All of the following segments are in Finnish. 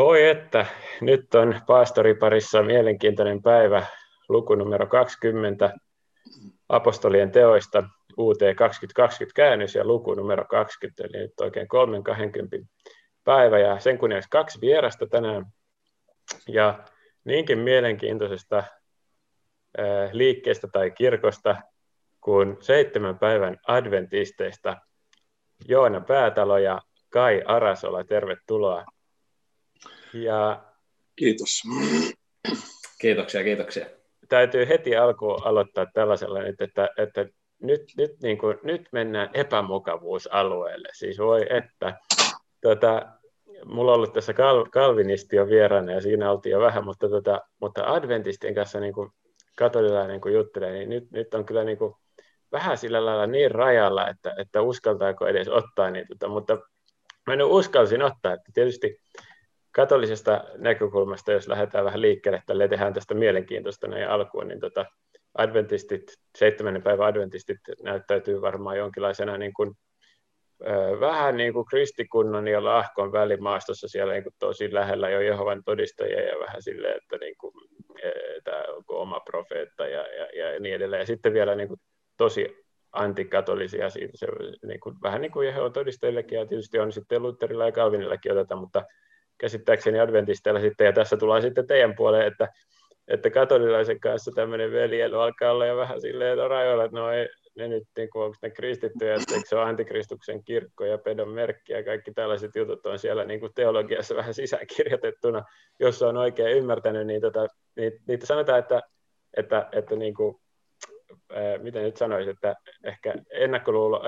Voi että, nyt on paastoriparissa mielenkiintoinen päivä, luku numero 20, apostolien teoista, UT 2020 käännös ja luku numero 20, eli nyt oikein 320 päivä ja sen kunniaksi kaksi vierasta tänään. Ja niinkin mielenkiintoisesta liikkeestä tai kirkosta kuin seitsemän päivän adventisteista Joona Päätalo ja Kai Arasola, tervetuloa. Ja Kiitos. Kiitoksia, kiitoksia. Täytyy heti alkuun aloittaa tällaisella nyt, että, että nyt, nyt, niin kuin, nyt mennään epämukavuusalueelle. Siis voi että, tota, mulla on ollut tässä kal, kalvinisti jo vieraana ja siinä oltiin jo vähän, mutta, tota, mutta adventistien kanssa niin kuin katolilainen kun juttelee, niin nyt, nyt on kyllä niin kuin, vähän sillä lailla niin rajalla, että, että uskaltaako edes ottaa niitä, tota, mutta mä en uskalsin ottaa, että tietysti katolisesta näkökulmasta, jos lähdetään vähän liikkeelle, tälle tehdään tästä mielenkiintoista näin alkuun, niin tota, adventistit, seitsemännen päivän adventistit näyttäytyy varmaan jonkinlaisena niin kuin, ö, vähän niin kuin kristikunnan ja lahkon välimaastossa siellä niin kuin tosi lähellä jo Jehovan todistajia ja vähän silleen, että niin kuin, tämä onko oma profeetta ja, ja, ja niin edelleen. Ja sitten vielä niin kuin tosi antikatolisia siitä, se, niin kuin, vähän niin kuin Jehovan todistajillekin ja tietysti on sitten Lutherilla ja Calvinillakin oteta, mutta käsittääkseni adventisteilla sitten, ja tässä tullaan sitten teidän puoleen, että, että katolilaisen kanssa tämmöinen veljely alkaa olla jo vähän silleen rajoilla, että no ei, ne nyt, niin kuin, onko ne kristittyjä, että se ole antikristuksen kirkko ja pedon merkki ja kaikki tällaiset jutut on siellä niin kuin teologiassa vähän sisäänkirjoitettuna, jos on oikein ymmärtänyt, niin tota, niitä, niitä sanotaan, että, että, että niin kuin, miten nyt sanoisin, että ehkä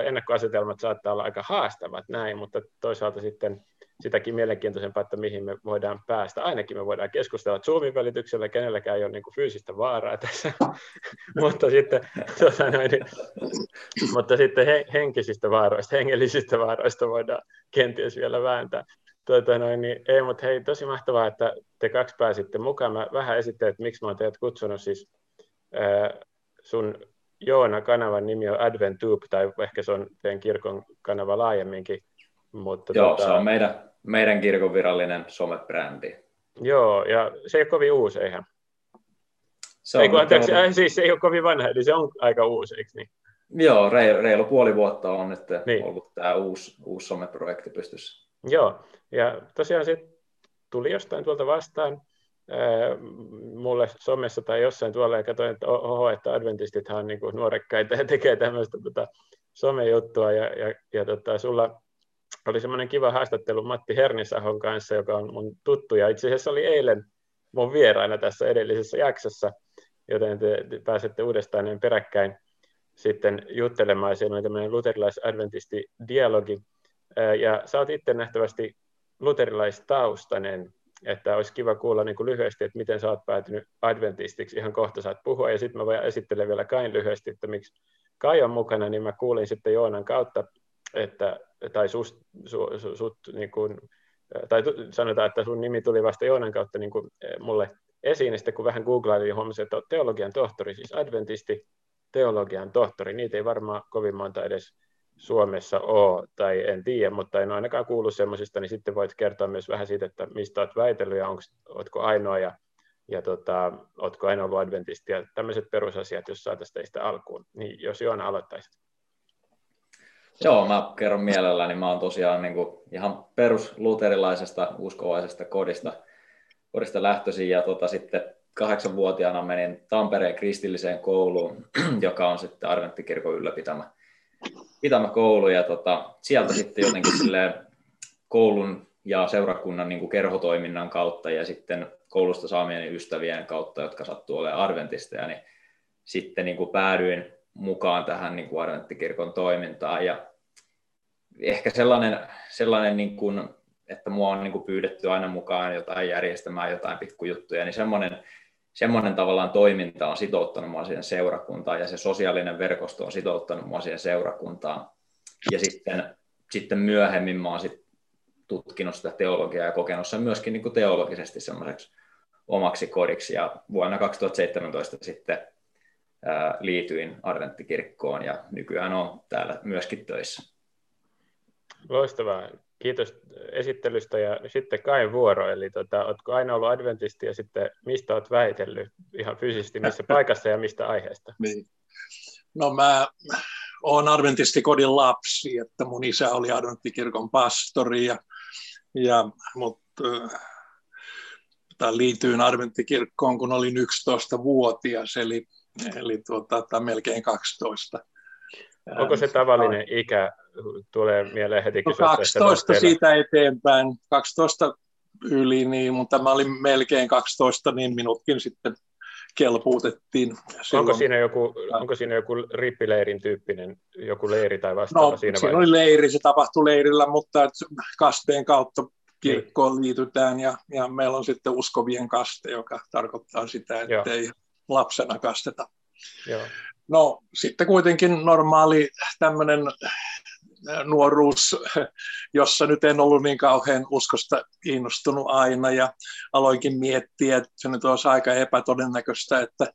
ennakkoasetelmat saattaa olla aika haastavat näin, mutta toisaalta sitten sitäkin mielenkiintoisempaa, että mihin me voidaan päästä. Ainakin me voidaan keskustella Zoomin välityksellä, kenelläkään ei ole niin kuin fyysistä vaaraa tässä, mutta, sitten, tuota noin, mutta sitten he, henkisistä vaaroista, hengellisistä vaaroista voidaan kenties vielä vääntää. Tuota noin, niin, ei, mutta hei, tosi mahtavaa, että te kaksi pääsitte mukaan. Mä vähän esittelen, että miksi mä oon teidät kutsunut siis äh, sun Joona-kanavan nimi on AdventTube, tai ehkä se on teidän kirkon kanava laajemminkin. Mutta Joo, tota... se on meidän, meidän kirkon virallinen somebrändi. Joo, ja se ei ole kovin uusi, eihän? Se on ei, anteeksi, äh, siis se ei ole kovin vanha, eli se on aika uusi, eikö niin? Joo, reilu, reilu puoli vuotta on nyt niin. ollut tämä uusi, uusi someprojekti pystyssä. Joo, ja tosiaan se tuli jostain tuolta vastaan mulle somessa tai jossain tuolla ja katsoin, että oho, että adventistithan on niin nuorekkaita ja tekee tämmöistä tota, somejuttua ja, ja, ja tota, sulla oli semmoinen kiva haastattelu Matti Hernisahon kanssa, joka on mun tuttu, ja itse asiassa oli eilen mun vieraana tässä edellisessä jaksossa, joten te, te pääsette uudestaan niin peräkkäin sitten juttelemaan. Siellä oli tämmöinen luterilais-adventisti-dialogi, ja sä oot itse nähtävästi luterilaistaustainen, että olisi kiva kuulla niin kuin lyhyesti, että miten sä oot päätynyt adventistiksi, ihan kohta saat puhua, ja sitten mä voin esitellä vielä Kain lyhyesti, että miksi Kai on mukana, niin mä kuulin sitten Joonan kautta, että, tai sust, su, su, sut, niin kuin, tai sanotaan, että sun nimi tuli vasta Joonan kautta niin kuin mulle esiin, ja sitten kun vähän googlailin, niin huomasin, että teologian tohtori, siis adventisti teologian tohtori, niitä ei varmaan kovin monta edes Suomessa ole, tai en tiedä, mutta en ainakaan kuullut semmoisista, niin sitten voit kertoa myös vähän siitä, että mistä olet väitellyt ja onko, oletko ainoa ja, ja tota, oletko ainoa ollut adventisti ja tämmöiset perusasiat, jos saataisiin teistä alkuun. Niin jos Joona aloittaisit. Joo, mä kerron mielelläni. Mä oon tosiaan niin kuin ihan perusluterilaisesta uskovaisesta kodista, kodista lähtöisin ja tota, sitten kahdeksanvuotiaana menin Tampereen kristilliseen kouluun, joka on sitten Arventtikirkon ylläpitämä pitämä koulu ja tota, sieltä sitten jotenkin koulun ja seurakunnan niin kuin kerhotoiminnan kautta ja sitten koulusta saamien ystävien kautta, jotka sattuu olemaan arventisteja, niin sitten niin kuin päädyin mukaan tähän niin kuin adventtikirkon toimintaan. Ja ehkä sellainen, sellainen niin kuin, että mua on niin kuin pyydetty aina mukaan jotain järjestämään jotain pikkujuttuja, niin semmoinen, semmoinen tavallaan toiminta on sitouttanut mua siihen seurakuntaan ja se sosiaalinen verkosto on sitouttanut mua siihen seurakuntaan. Ja sitten, sitten myöhemmin mä oon sit tutkinut sitä teologiaa ja kokenut sen myöskin niin kuin teologisesti semmoiseksi omaksi kodiksi. Ja vuonna 2017 sitten liityin Adventtikirkkoon ja nykyään on täällä myöskin töissä. Loistavaa. kiitos esittelystä ja sitten Kain vuoro, eli tota, oletko aina ollut adventisti ja sitten mistä olet väitellyt ihan fyysisesti, missä paikassa ja mistä aiheesta? Niin. No mä olen adventistikodin lapsi, että mun isä oli adventtikirkon pastori ja, ja mutta tai liityin adventtikirkkoon, kun olin 11-vuotias, eli, eli tuota, tai melkein 12. Onko se tavallinen ikä, tulee mieleen heti no 12 siitä eteenpäin, 12 yli, niin, mutta mä olin melkein 12, niin minutkin sitten kelpuutettiin. Onko siinä, joku, onko siinä joku rippileirin tyyppinen joku leiri tai vastaava no, siinä siinä oli leiri, se tapahtui leirillä, mutta kasteen kautta kirkkoon niin. liitytään ja, ja meillä on sitten uskovien kaste, joka tarkoittaa sitä, että ei lapsena kasteta. Joo. No sitten kuitenkin normaali tämmöinen nuoruus, jossa nyt en ollut niin kauhean uskosta innostunut aina ja aloinkin miettiä, että se nyt olisi aika epätodennäköistä, että,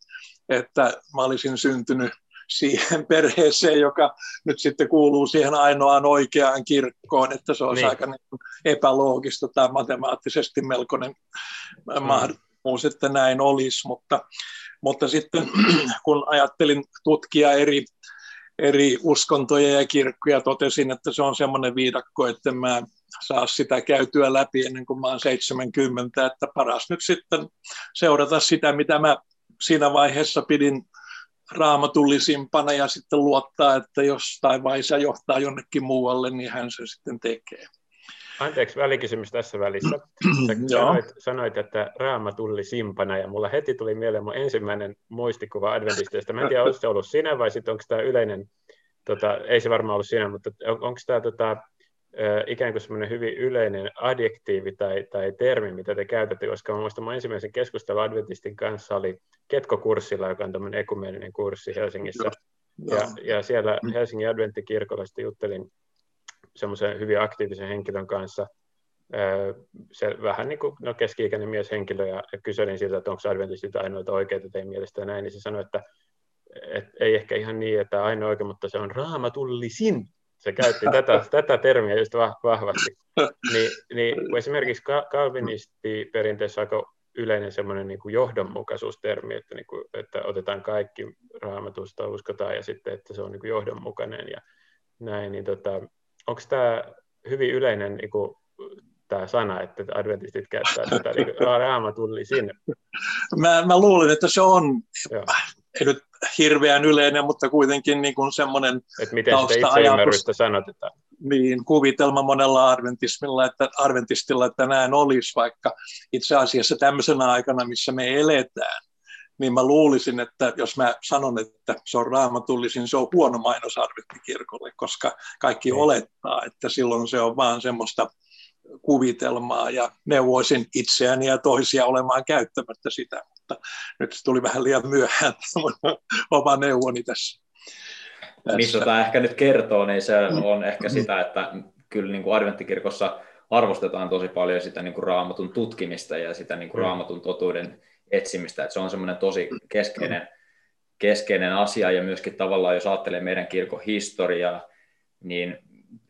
että mä olisin syntynyt siihen perheeseen, joka nyt sitten kuuluu siihen ainoaan oikeaan kirkkoon, että se olisi niin. aika niin epäloogista tai matemaattisesti melkoinen mm. mahdollisuus, että näin olisi, mutta, mutta sitten kun ajattelin tutkia eri eri uskontoja ja kirkkoja. Totesin, että se on semmoinen viidakko, että mä saa sitä käytyä läpi ennen kuin mä oon 70, että paras nyt sitten seurata sitä, mitä mä siinä vaiheessa pidin raamatullisimpana ja sitten luottaa, että jos tai vaisa johtaa jonnekin muualle, niin hän se sitten tekee. Anteeksi välikysymys tässä välissä. Sä sanoit, sanoit, että raama tuli simpana ja mulla heti tuli mieleen mun ensimmäinen muistikuva adventisteista. Mä en tiedä, onko se ollut sinä vai sitten onko tämä yleinen, tota, ei se varmaan ollut sinä, mutta on, onko tämä tota, ikään kuin semmoinen hyvin yleinen adjektiivi tai, tai termi, mitä te käytätte, koska mä muistan mun ensimmäisen keskustelun Adventistin kanssa oli Ketko-kurssilla, joka on tämmöinen ekumeeninen kurssi Helsingissä. Ja, ja siellä Helsingin adventtikirkolla sitten juttelin semmoisen hyvin aktiivisen henkilön kanssa, se vähän niin kuin no keski-ikäinen mieshenkilö, ja, ja kyselin siltä, että onko adventistit ainoita oikeita teidän mielestä ja näin, niin se sanoi, että et ei ehkä ihan niin, että ainoa oikein, mutta se on raamatullisin. Se käytti tätä, tätä termiä just vahvasti. Ni, niin esimerkiksi kalvinisti-perinteessä aika yleinen semmoinen niin kuin johdonmukaisuustermi, että, niin kuin, että otetaan kaikki raamatusta, uskotaan ja sitten, että se on niin kuin johdonmukainen ja näin, niin tota, onko tämä hyvin yleinen niin kuin, tämä sana, että adventistit käyttää tätä niin raamatulli sinne? Mä, mä luulen, että se on, Joo. ei nyt hirveän yleinen, mutta kuitenkin niin kuin semmoinen Että miten sitä itse sanotetaan. Niin, kuvitelma monella adventismilla, että, adventistilla, että näin olisi, vaikka itse asiassa tämmöisenä aikana, missä me eletään, niin mä luulisin, että jos mä sanon, että se on raamatullisin, se on huono mainos kirkolle, koska kaikki mm. olettaa, että silloin se on vaan semmoista kuvitelmaa ja neuvoisin itseäni ja toisia olemaan käyttämättä sitä, mutta nyt se tuli vähän liian myöhään oma neuvoni tässä. Mistä tämä ehkä nyt kertoo, niin se on ehkä sitä, että kyllä niin kuin adventtikirkossa arvostetaan tosi paljon sitä niin kuin raamatun tutkimista ja sitä niin kuin mm. raamatun totuuden etsimistä, että se on semmoinen tosi keskeinen, keskeinen asia ja myöskin tavallaan, jos ajattelee meidän kirkon historiaa, niin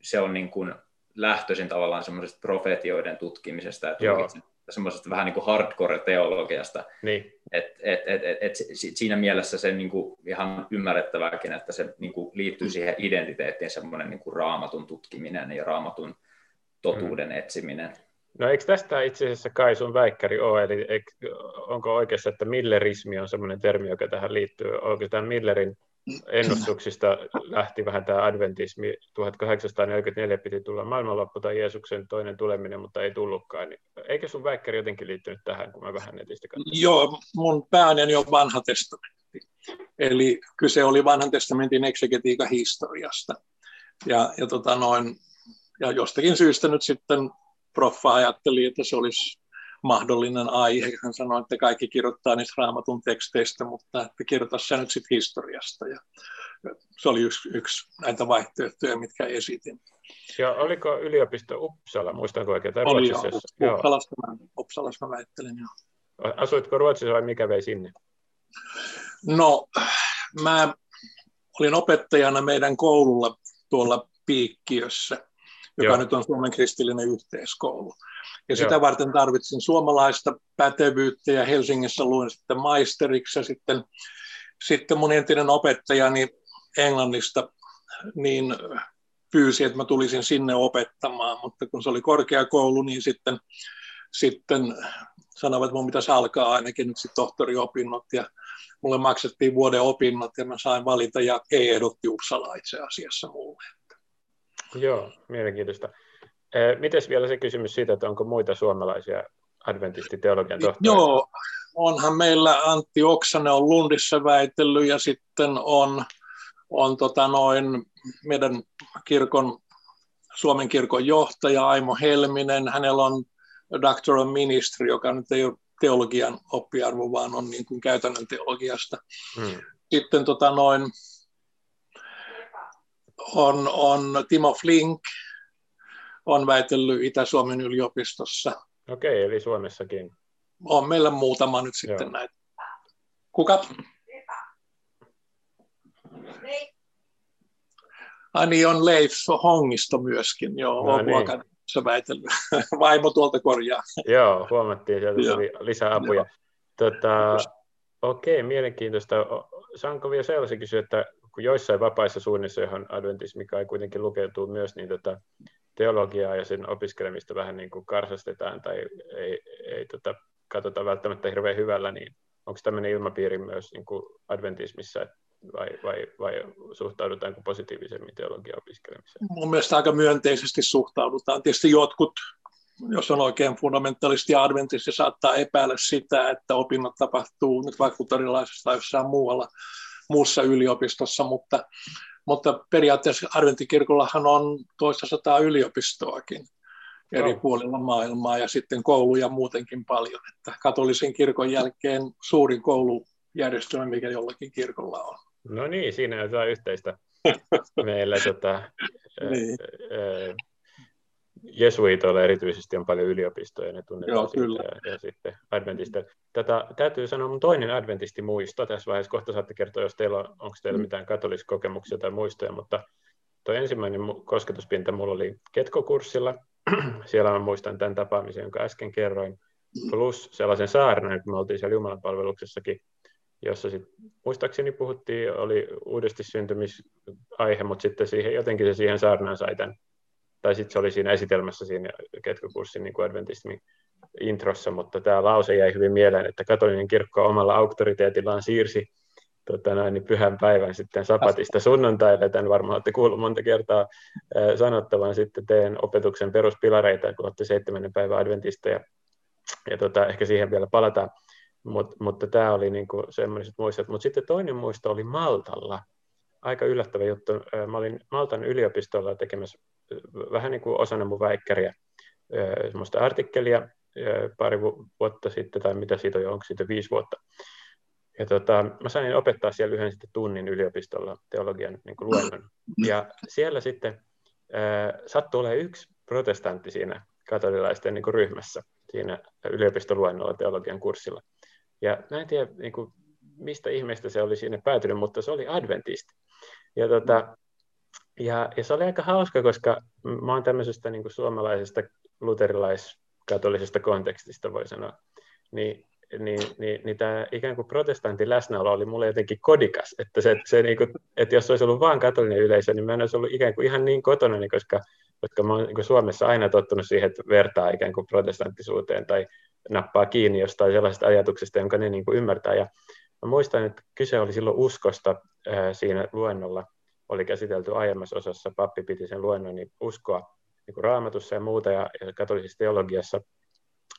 se on niin kuin lähtöisin tavallaan semmoisesta profetioiden tutkimisesta, että semmoisesta vähän niin kuin hardcore-teologiasta. Niin. Et, et, et, et, et siinä mielessä se niin kuin ihan ymmärrettävääkin, että se niin kuin liittyy siihen identiteettiin semmoinen niin kuin raamatun tutkiminen ja raamatun totuuden mm. etsiminen. No eikö tästä itse asiassa Kai sun väikkäri ole, eli onko oikeassa, että millerismi on sellainen termi, joka tähän liittyy? Onko tämä Millerin ennustuksista lähti vähän tämä adventismi, 1844 piti tulla maailmanloppu tai Jeesuksen toinen tuleminen, mutta ei tullutkaan. Niin eikö sun väikkäri jotenkin liittynyt tähän, kun mä vähän netistä katsoin? Joo, mun pääni on vanha testamentti. Eli kyse oli vanhan testamentin eksegetiikan historiasta. Ja, ja, tota noin, ja jostakin syystä nyt sitten proffa ajatteli, että se olisi mahdollinen aihe. Hän sanoi, että kaikki kirjoittaa niistä raamatun teksteistä, mutta että kirjoita sä nyt sitten historiasta. Ja se oli yksi, yksi näitä vaihtoehtoja, mitkä esitin. Ja oliko yliopisto Uppsala, muistanko oikein? Tai oli Ruotsissa? joo, Uppsalassa mä, Uppsalassa mä väittelin joo. Asuitko Ruotsissa vai mikä vei sinne? No, mä olin opettajana meidän koululla tuolla Piikkiössä joka Joo. nyt on Suomen kristillinen yhteiskoulu. Ja sitä Joo. varten tarvitsin suomalaista pätevyyttä ja Helsingissä luin sitten maisteriksi ja sitten, sitten mun entinen opettajani Englannista niin pyysi, että mä tulisin sinne opettamaan, mutta kun se oli korkeakoulu, niin sitten, sitten sanoivat, että mun pitäisi alkaa ainakin nyt sitten tohtoriopinnot ja mulle maksettiin vuoden opinnot ja mä sain valita ja ei ehdotti Uppsala itse asiassa mulle. Joo, mielenkiintoista. Miten vielä se kysymys siitä, että onko muita suomalaisia adventistiteologian tohtoreita? Joo, onhan meillä Antti Oksanen on Lundissa väitellyt ja sitten on, on tota noin meidän kirkon, Suomen kirkon johtaja Aimo Helminen. Hänellä on Doctor of Ministry, joka nyt ei ole teologian oppiarvo, vaan on niin kuin käytännön teologiasta. Hmm. Sitten tota noin, on, on Timo Flink, on väitellyt Itä-Suomen yliopistossa. Okei, eli Suomessakin. On meillä muutama nyt sitten Joo. näitä. Kuka? Ai niin, on Leif Hongisto myöskin, joo, no, on niin. väitellyt. Vaimo tuolta korjaa. Joo, huomattiin, sieltä tuli lisää apuja. Tota, okei, mielenkiintoista. Saanko vielä sellaisen kysyä, että kun joissain vapaissa suunnissa, johon adventismi kai kuitenkin lukeutuu myös, niin tota, teologiaa ja sen opiskelemista vähän niin kuin karsastetaan tai ei, ei tota, katsota välttämättä hirveän hyvällä, niin onko tämmöinen ilmapiiri myös niin kuin adventismissa, vai, vai, vai suhtaudutaanko positiivisemmin teologian opiskelemiseen? Mun mielestä aika myönteisesti suhtaudutaan. Tietysti jotkut, jos on oikein fundamentalisti ja adventisti, saattaa epäillä sitä, että opinnot tapahtuu nyt vaikka tai jossain muualla, muussa yliopistossa, mutta, mutta periaatteessa Adventikirkollahan on toista sataa yliopistoakin eri no. puolilla maailmaa ja sitten kouluja muutenkin paljon. Että katolisen kirkon jälkeen suurin koulujärjestelmä, mikä jollakin kirkolla on. No niin, siinä on jotain yhteistä meillä. Tota, niin. Jesuitoilla erityisesti on paljon yliopistoja, ne tunnetaan Joo, kyllä. Ja, ja sitten adventista. Tätä, täytyy sanoa mun toinen adventisti muisto tässä vaiheessa. Kohta saatte kertoa, jos teillä on, onko teillä mm. mitään katoliskokemuksia tai muistoja, mutta tuo ensimmäinen kosketuspinta mulla oli Ketkokurssilla. Siellä mä muistan tämän tapaamisen, jonka äsken kerroin. Plus sellaisen saarnan, kun me oltiin siellä Jumalan palveluksessakin, jossa sit, muistaakseni puhuttiin, oli uudesti syntymisaihe, mutta sitten siihen, jotenkin se siihen saarnaan sai tämän tai sitten se oli siinä esitelmässä siinä ketkokurssin niin adventismin introssa, mutta tämä lause jäi hyvin mieleen, että katolinen kirkko omalla auktoriteetillaan siirsi tota noin, niin pyhän päivän sitten sapatista sunnuntaille. Tämän varmaan olette kuullut monta kertaa sanottavan sitten teen opetuksen peruspilareita, kun olette seitsemännen päivän adventista ja, ja tota, ehkä siihen vielä palataan. Mut, mutta tämä oli niinku semmoiset muistot. Mutta sitten toinen muisto oli Maltalla. Aika yllättävä juttu. Mä olin Maltan yliopistolla tekemässä vähän niin kuin osana mun väikkäriä semmoista artikkelia pari vuotta sitten, tai mitä siitä on jo, onko siitä viisi vuotta. Ja tota, mä sain opettaa siellä yhden sitten tunnin yliopistolla teologian niin kuin luennon. Ja siellä sitten äh, sattui olemaan yksi protestantti siinä katolilaisten niin kuin ryhmässä siinä yliopistoluennolla teologian kurssilla. Ja mä en tiedä, niin kuin, mistä ihmeestä se oli siinä päätynyt, mutta se oli adventisti. Ja tota, ja, ja se oli aika hauska, koska mä oon tämmöisestä niin kuin suomalaisesta luterilaiskatolisesta kontekstista, voi sanoa, niin, niin, niin, niin tämä ikään kuin protestantin läsnäolo oli mulle jotenkin kodikas, että, se, se niin kuin, että jos olisi ollut vain katolinen yleisö, niin mä en olisi ollut ikään kuin ihan niin kotona, niin koska, koska mä oon niin Suomessa aina tottunut siihen, että vertaa ikään kuin protestanttisuuteen tai nappaa kiinni jostain sellaisesta ajatuksesta, jonka ne niin kuin ymmärtää. Ja mä muistan, että kyse oli silloin uskosta ää, siinä luennolla, oli käsitelty aiemmassa osassa, pappi piti sen luennon, niin uskoa niin kuin raamatussa ja muuta ja, ja katolisessa teologiassa.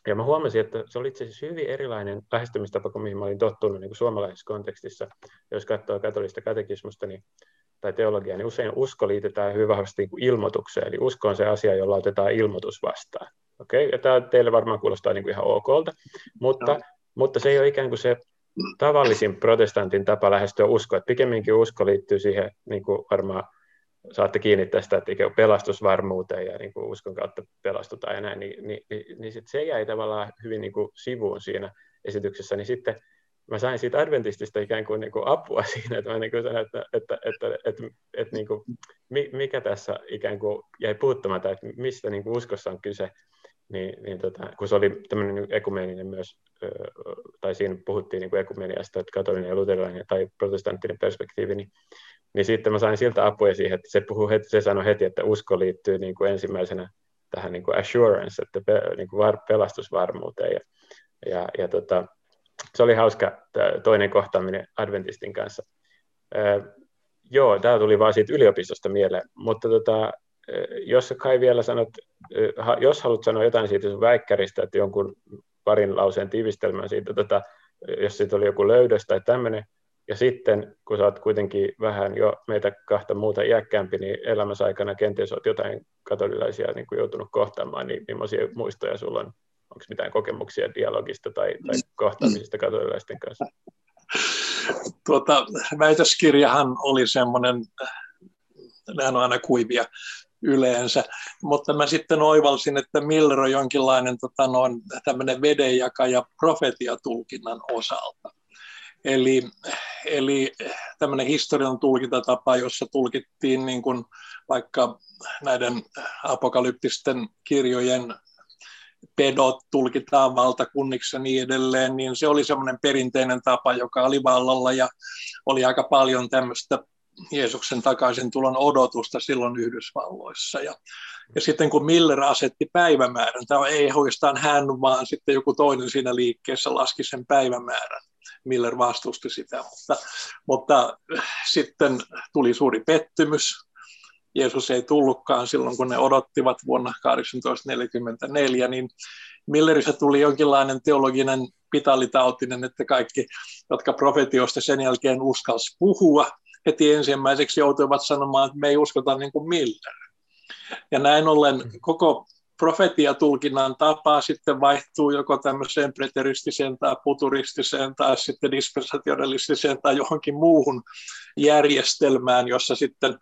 Ja mä huomasin, että se oli itse asiassa hyvin erilainen lähestymistapa kuin mihin mä olin tottunut niin kuin suomalaisessa kontekstissa. Jos katsoo katolista katekismusta niin, tai teologiaa, niin usein usko liitetään hyvin vahvasti niin kuin ilmoitukseen. Eli usko on se asia, jolla otetaan ilmoitus vastaan. Okei, okay? ja tämä teille varmaan kuulostaa niin kuin ihan okolta, mutta, no. mutta se ei ole ikään kuin se tavallisin protestantin tapa lähestyä uskoa, että pikemminkin usko liittyy siihen, niin kuin varmaan saatte kiinni tästä, että ikään pelastusvarmuuteen ja niin kuin uskon kautta pelastutaan ja näin, niin, niin, niin, niin sit se jäi tavallaan hyvin niin kuin sivuun siinä esityksessä, niin sitten mä sain siitä adventistista ikään kuin, niin kuin apua siinä, että mä niin kuin sanoin, että, että, että, että, että, että niin kuin, mikä tässä ikään kuin jäi puuttumatta, että mistä niin kuin uskossa on kyse, niin, niin tota, kun se oli tämmöinen niin ekumeeninen myös, tai siinä puhuttiin niin ekumeniasta, että katolinen ja luterilainen tai protestanttinen perspektiivi, niin, niin sitten mä sain siltä apua siihen, että se, puhuu heti, se sanoi heti, että usko liittyy niin kuin ensimmäisenä tähän niin kuin assurance, että pe, niin kuin var, pelastusvarmuuteen. Ja, ja, ja tota, se oli hauska toinen kohtaaminen Adventistin kanssa. Äh, joo, tämä tuli vaan siitä yliopistosta mieleen, mutta tota, jos kai vielä sanot, jos haluat sanoa jotain siitä sun väikkäristä, että jonkun parin lauseen tiivistelmän siitä, tota, jos siitä oli joku löydös tai tämmöinen, ja sitten, kun sä oot kuitenkin vähän jo meitä kahta muuta iäkkäämpi, niin elämässä aikana kenties oot jotain katolilaisia niin kuin joutunut kohtaamaan, niin millaisia muistoja sulla on? Onko mitään kokemuksia dialogista tai, tai kohtaamisista katolilaisten kanssa? Tuota, väitöskirjahan oli semmoinen, nämä on aina kuivia yleensä, mutta mä sitten oivalsin, että Miller on jonkinlainen tota, noin, tämmöinen vedenjakaja profetiatulkinnan osalta. Eli, eli tämmöinen historian tulkintatapa, jossa tulkittiin niin kuin vaikka näiden apokalyptisten kirjojen pedot tulkitaan valtakunniksi ja niin edelleen, niin se oli semmoinen perinteinen tapa, joka oli vallalla ja oli aika paljon tämmöistä Jeesuksen takaisin tulon odotusta silloin Yhdysvalloissa. Ja, ja sitten kun Miller asetti päivämäärän, tämä ei oikeastaan hän, vaan sitten joku toinen siinä liikkeessä laski sen päivämäärän. Miller vastusti sitä, mutta, mutta sitten tuli suuri pettymys. Jeesus ei tullutkaan silloin, kun ne odottivat vuonna 1844, niin Millerissä tuli jonkinlainen teologinen pitallitautinen, että kaikki, jotka profetioista sen jälkeen uskalsi puhua, heti ensimmäiseksi joutuivat sanomaan, että me ei uskota niin kuin Miller. Ja näin ollen koko profetiatulkinnan tapa sitten vaihtuu joko tämmöiseen preteristiseen tai futuristiseen tai sitten dispensationalistiseen tai johonkin muuhun järjestelmään, jossa sitten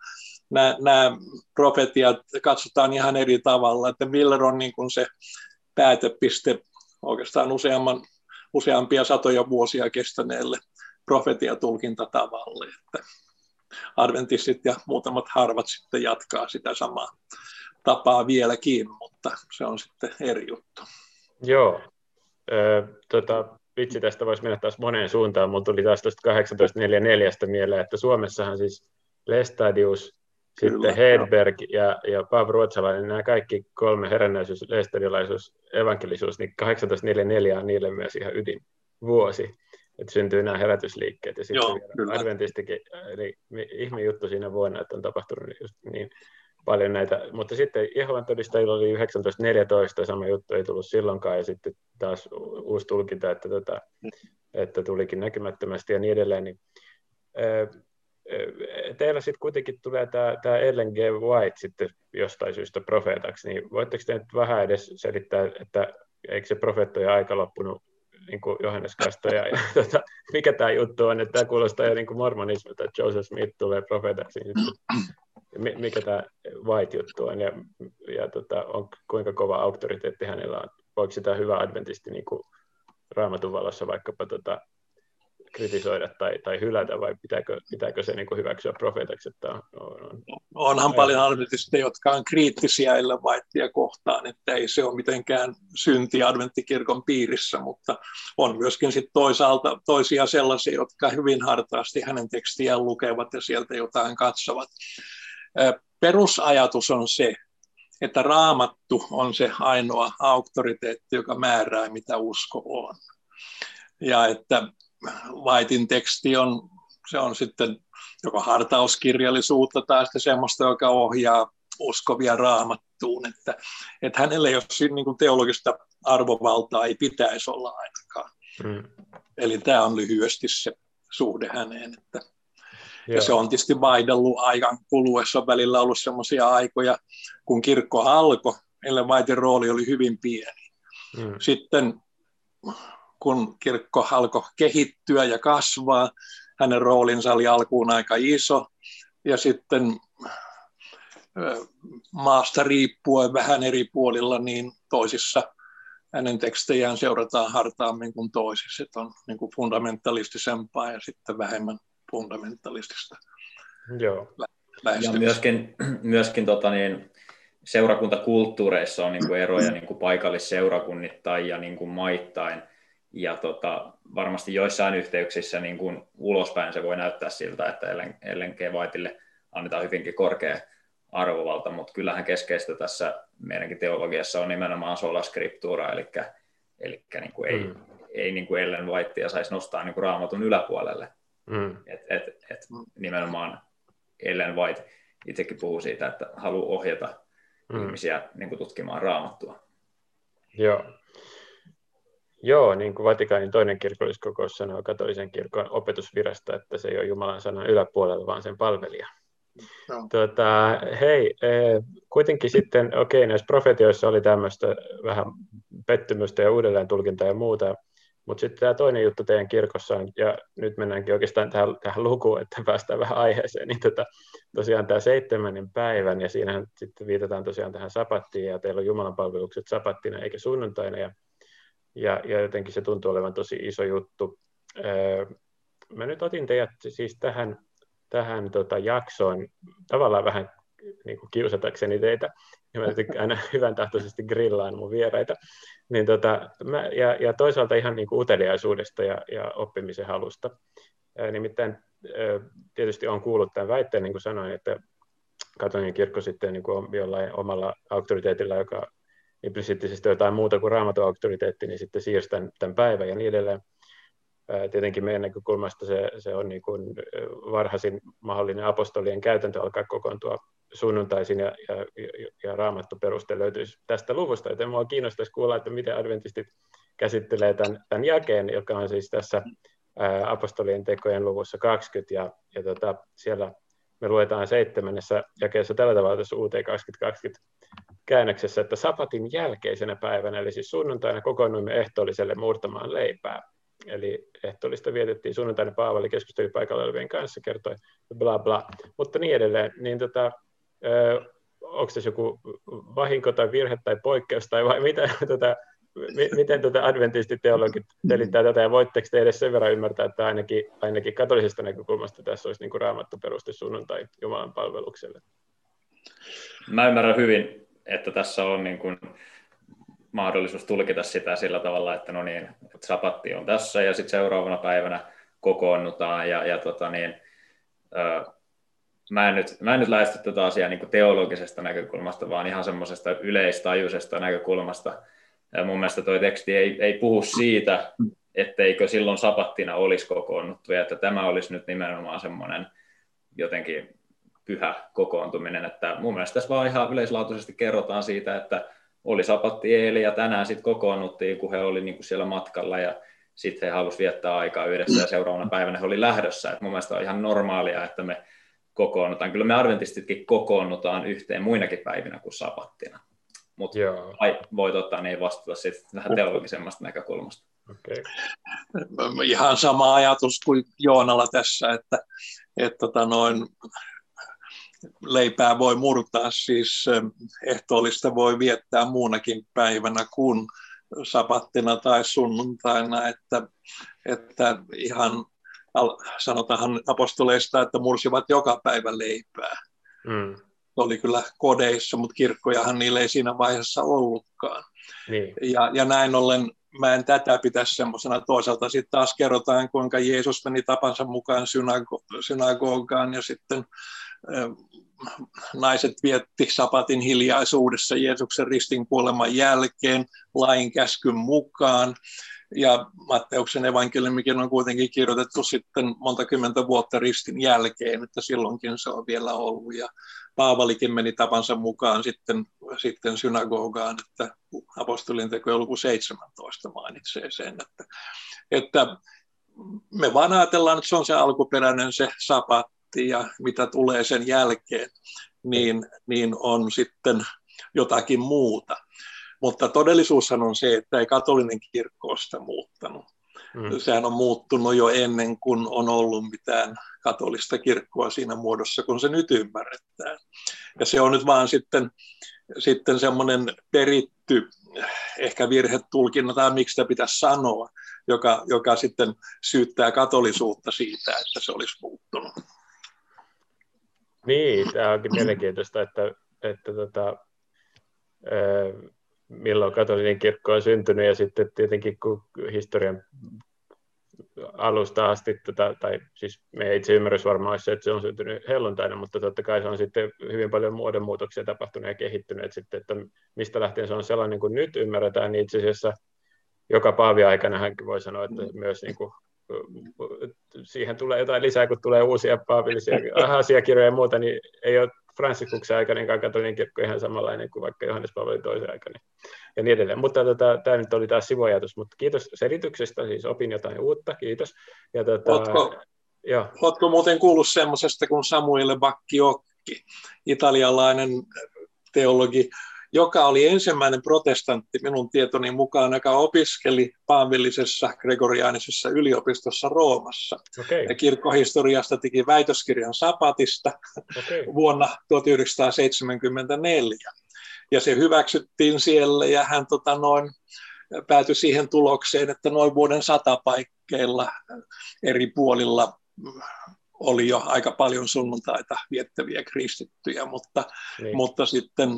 nämä, nämä profetiat katsotaan ihan eri tavalla. Että Miller on niin kuin se päätepiste oikeastaan useamman, useampia satoja vuosia kestäneelle profetiatulkintatavalle. Että adventistit ja muutamat harvat sitten jatkaa sitä samaa tapaa vieläkin, mutta se on sitten eri juttu. Joo. Ö, tota, vitsi, tästä voisi mennä taas moneen suuntaan. mutta tuli taas tuosta 1844 mieleen, että Suomessahan siis Lestadius, Kyllä, sitten Hedberg ja, ja Paavo Ruotsalainen, nämä kaikki kolme herännäisyys, lestadiolaisuus, evankelisuus, niin 1844 on niille myös ihan ydinvuosi että syntyy nämä herätysliikkeet. Ja sitten Joo, Adventistikin, eli ihme juttu siinä vuonna, että on tapahtunut just niin paljon näitä. Mutta sitten Jehovan todistajilla oli 1914, sama juttu ei tullut silloinkaan, ja sitten taas uusi tulkinta, että, tota, että tulikin näkymättömästi ja niin edelleen. Niin, teillä sitten kuitenkin tulee tämä, tämä Ellen G. White sitten jostain syystä profeetaksi, niin voitteko te nyt vähän edes selittää, että eikö se profeettojen aika loppunut niin kuin Johannes Kastaja. Ja, tota, mikä tämä juttu on, että tämä kuulostaa jo niin kuin mormonismilta, että Joseph Smith tulee profeetaksi. Niin, mikä tämä White-juttu on ja, ja tota, on, kuinka kova auktoriteetti hänellä on. Voiko sitä hyvä adventisti niin kuin raamatun valossa vaikkapa tota, kritisoida tai, tai hylätä, vai pitääkö, pitääkö se niin kuin hyväksyä profeetaksi? Että on, on, Onhan paljon adventisteja, jotka on kriittisiä Ellen kohtaan, että ei se ole mitenkään synti adventtikirkon piirissä, mutta on myöskin sit toisaalta toisia sellaisia, jotka hyvin hartaasti hänen tekstiään lukevat ja sieltä jotain katsovat. Perusajatus on se, että raamattu on se ainoa auktoriteetti, joka määrää, mitä usko on. Ja että Whitein teksti on, se on sitten joko hartauskirjallisuutta tai sitten semmoista, joka ohjaa uskovia raamattuun, että, että hänellä ei ole niin kuin teologista arvovaltaa, ei pitäisi olla ainakaan. Mm. Eli tämä on lyhyesti se suhde häneen. Että, ja se on tietysti vaihdellut aikan kuluessa, on välillä ollut semmoisia aikoja, kun kirkko alkoi, ellen Whitein rooli oli hyvin pieni. Mm. Sitten kun kirkko alkoi kehittyä ja kasvaa. Hänen roolinsa oli alkuun aika iso ja sitten maasta riippuen vähän eri puolilla, niin toisissa hänen tekstejään seurataan hartaammin kuin toisissa, että on niin kuin fundamentalistisempaa ja sitten vähemmän fundamentalistista. Joo. Ja myöskin, myöskin tota niin, seurakuntakulttuureissa on niin kuin eroja niin kuin paikallisseurakunnittain ja niin kuin maittain. Ja tota, varmasti joissain yhteyksissä niin kuin ulospäin se voi näyttää siltä, että. Whiteille annetaan hyvinkin korkea arvovalta, mutta kyllähän keskeistä tässä meidänkin teologiassa on nimenomaan sola scriptura, eli, eli niin kuin ei, mm. ei niin kuin Ellen Whitea saisi nostaa niin kuin raamatun yläpuolelle. Mm. Et, et, et nimenomaan Ellen White itsekin puhuu siitä, että haluaa ohjata mm. ihmisiä niin kuin tutkimaan raamattua. Joo. Joo, niin kuin Vatikaanin toinen kirkolliskokous sanoo katolisen kirkon opetusvirasta, että se ei ole Jumalan sanan yläpuolella, vaan sen palvelija. No. Tota, hei, eh, kuitenkin sitten, okei, okay, näissä profetioissa oli tämmöistä vähän pettymystä ja uudelleen tulkintaa ja muuta, mutta sitten tämä toinen juttu teidän kirkossa on, ja nyt mennäänkin oikeastaan tähän, tähän lukuun, että päästään vähän aiheeseen, niin tota, tosiaan tämä seitsemännen päivän, ja siinähän sitten viitataan tosiaan tähän sapattiin, ja teillä on Jumalan palvelukset sapattina eikä sunnuntaina, ja, ja, ja jotenkin se tuntuu olevan tosi iso juttu. Öö, mä nyt otin teidät siis tähän, tähän tota jaksoon tavallaan vähän niin kuin kiusatakseni teitä, ja mä aina hyvän tahtoisesti grillaan mun vieraita, niin tota, mä, ja, ja toisaalta ihan niin kuin uteliaisuudesta ja, ja oppimisen halusta. Ää, nimittäin ää, tietysti on kuullut tämän väitteen, niin kuin sanoin, että katolinen kirkko sitten niin kuin jollain omalla auktoriteetilla, joka implisiittisesti jotain muuta kuin raamatun auktoriteetti, niin sitten siirsi tämän, tämän päivän ja niin edelleen. Tietenkin meidän näkökulmasta se, se on niin kuin varhaisin mahdollinen apostolien käytäntö alkaa kokoontua sunnuntaisin ja, ja, ja raamattu peruste löytyisi tästä luvusta, joten minua kiinnostaisi kuulla, että miten adventistit käsittelee tämän, tämän jakeen, joka on siis tässä ää, apostolien tekojen luvussa 20, ja, ja tota, siellä me luetaan seitsemännessä jakeessa tällä tavalla tässä UT 2020 käännöksessä, että sapatin jälkeisenä päivänä, eli siis sunnuntaina kokoonnuimme ehtoolliselle murtamaan leipää. Eli ehtoollista vietettiin sunnuntaina Paavali keskusteli paikalla olevien kanssa, kertoi bla bla, mutta niin edelleen. Niin tota, ö, onko se joku vahinko tai virhe tai poikkeus tai vai mitä, tota, mi, miten tota adventistiteologit selittää tätä ja voitteko te edes sen verran ymmärtää, että ainakin, ainakin katolisesta näkökulmasta tässä olisi niin kuin raamattu peruste sunnuntai Jumalan palvelukselle? Mä ymmärrän hyvin, että tässä on niin kuin mahdollisuus tulkita sitä sillä tavalla, että no niin, että sapatti on tässä ja sitten seuraavana päivänä kokoonnutaan ja, ja tota niin, ö, mä en nyt, mä en nyt lähesty tätä asiaa niin teologisesta näkökulmasta, vaan ihan semmoisesta yleistajuisesta näkökulmasta. Ja mun mielestä tuo teksti ei, ei puhu siitä, etteikö silloin sapattina olisi kokoonnuttu, ja että tämä olisi nyt nimenomaan semmoinen jotenkin pyhä kokoontuminen. Että mun mielestä tässä vaan ihan yleislaatuisesti kerrotaan siitä, että oli sapatti eilen ja tänään sitten kokoonnuttiin, kun he oli niin kuin siellä matkalla ja sitten he halusivat viettää aikaa yhdessä ja seuraavana päivänä he oli lähdössä. Et mun mielestä on ihan normaalia, että me kokoonnutaan. Kyllä me adventistitkin kokoonnutaan yhteen muinakin päivinä kuin sapattina. Mutta voit ottaa niin vastata sitten vähän teologisemmasta näkökulmasta. Okay. Ihan sama ajatus kuin Joonalla tässä, että, että tota noin, leipää voi murtaa, siis ehtoollista voi viettää muunakin päivänä kuin sapattina tai sunnuntaina, että, että ihan sanotaan apostoleista, että mursivat joka päivä leipää. Mm. Oli kyllä kodeissa, mutta kirkkojahan niille ei siinä vaiheessa ollutkaan. Niin. Ja, ja näin ollen mä en tätä pitäisi semmoisena. Toisaalta sitten taas kerrotaan, kuinka Jeesus meni tapansa mukaan synago- synagogaan ja sitten naiset vietti sapatin hiljaisuudessa Jeesuksen ristin kuoleman jälkeen lain käskyn mukaan. Ja Matteuksen evankeliumikin on kuitenkin kirjoitettu sitten monta kymmentä vuotta ristin jälkeen, että silloinkin se on vielä ollut. Ja Paavalikin meni tapansa mukaan sitten, sitten synagogaan, että apostolin teko luku 17 mainitsee sen, että, että me vaan ajatellaan, että se on se alkuperäinen se sapatti ja mitä tulee sen jälkeen, niin, niin on sitten jotakin muuta. Mutta todellisuushan on se, että ei katolinen kirkko ole sitä muuttanut. Mm. Sehän on muuttunut jo ennen kuin on ollut mitään katolista kirkkoa siinä muodossa, kun se nyt ymmärretään. Ja se on nyt vaan sitten, sitten semmoinen peritty ehkä virhetulkinna tai miksi sitä pitäisi sanoa, joka, joka sitten syyttää katolisuutta siitä, että se olisi muuttunut. Niin, tämä onkin mielenkiintoista, että, että tota, milloin katolinen kirkko on syntynyt ja sitten tietenkin kun historian alusta asti, tota, tai siis meidän itse ymmärrys varmaan olisi se, että se on syntynyt helluntaina, mutta totta kai se on sitten hyvin paljon muodonmuutoksia tapahtunut ja kehittynyt sitten, että mistä lähtien se on sellainen kuin nyt ymmärretään, niin itse asiassa joka paavi aikana hänkin voi sanoa, että myös niin kuin, siihen tulee jotain lisää, kun tulee uusia paavillisia asiakirjoja ja muuta, niin ei ole Fransikuksen aika, niin katolinen kirkko ihan samanlainen kuin vaikka Johannes Paavali toisen aika, niin, ja niin edelleen. Mutta tota, tämä nyt oli taas sivuajatus, mutta kiitos selityksestä, siis opin jotain uutta, kiitos. Ja, tota, ootko, jo. ootko muuten kuullut semmoisesta kuin Samuele Bacchiocchi, italialainen teologi, joka oli ensimmäinen protestantti minun tietoni mukaan, joka opiskeli paavillisessa gregoriaanisessa yliopistossa Roomassa. Okay. Ja kirkkohistoriasta teki väitöskirjan Sapatista okay. vuonna 1974. Ja se hyväksyttiin siellä ja hän tota, noin, päätyi siihen tulokseen, että noin vuoden sata paikkeilla eri puolilla oli jo aika paljon sunnuntaita viettäviä kristittyjä, mutta, niin. mutta sitten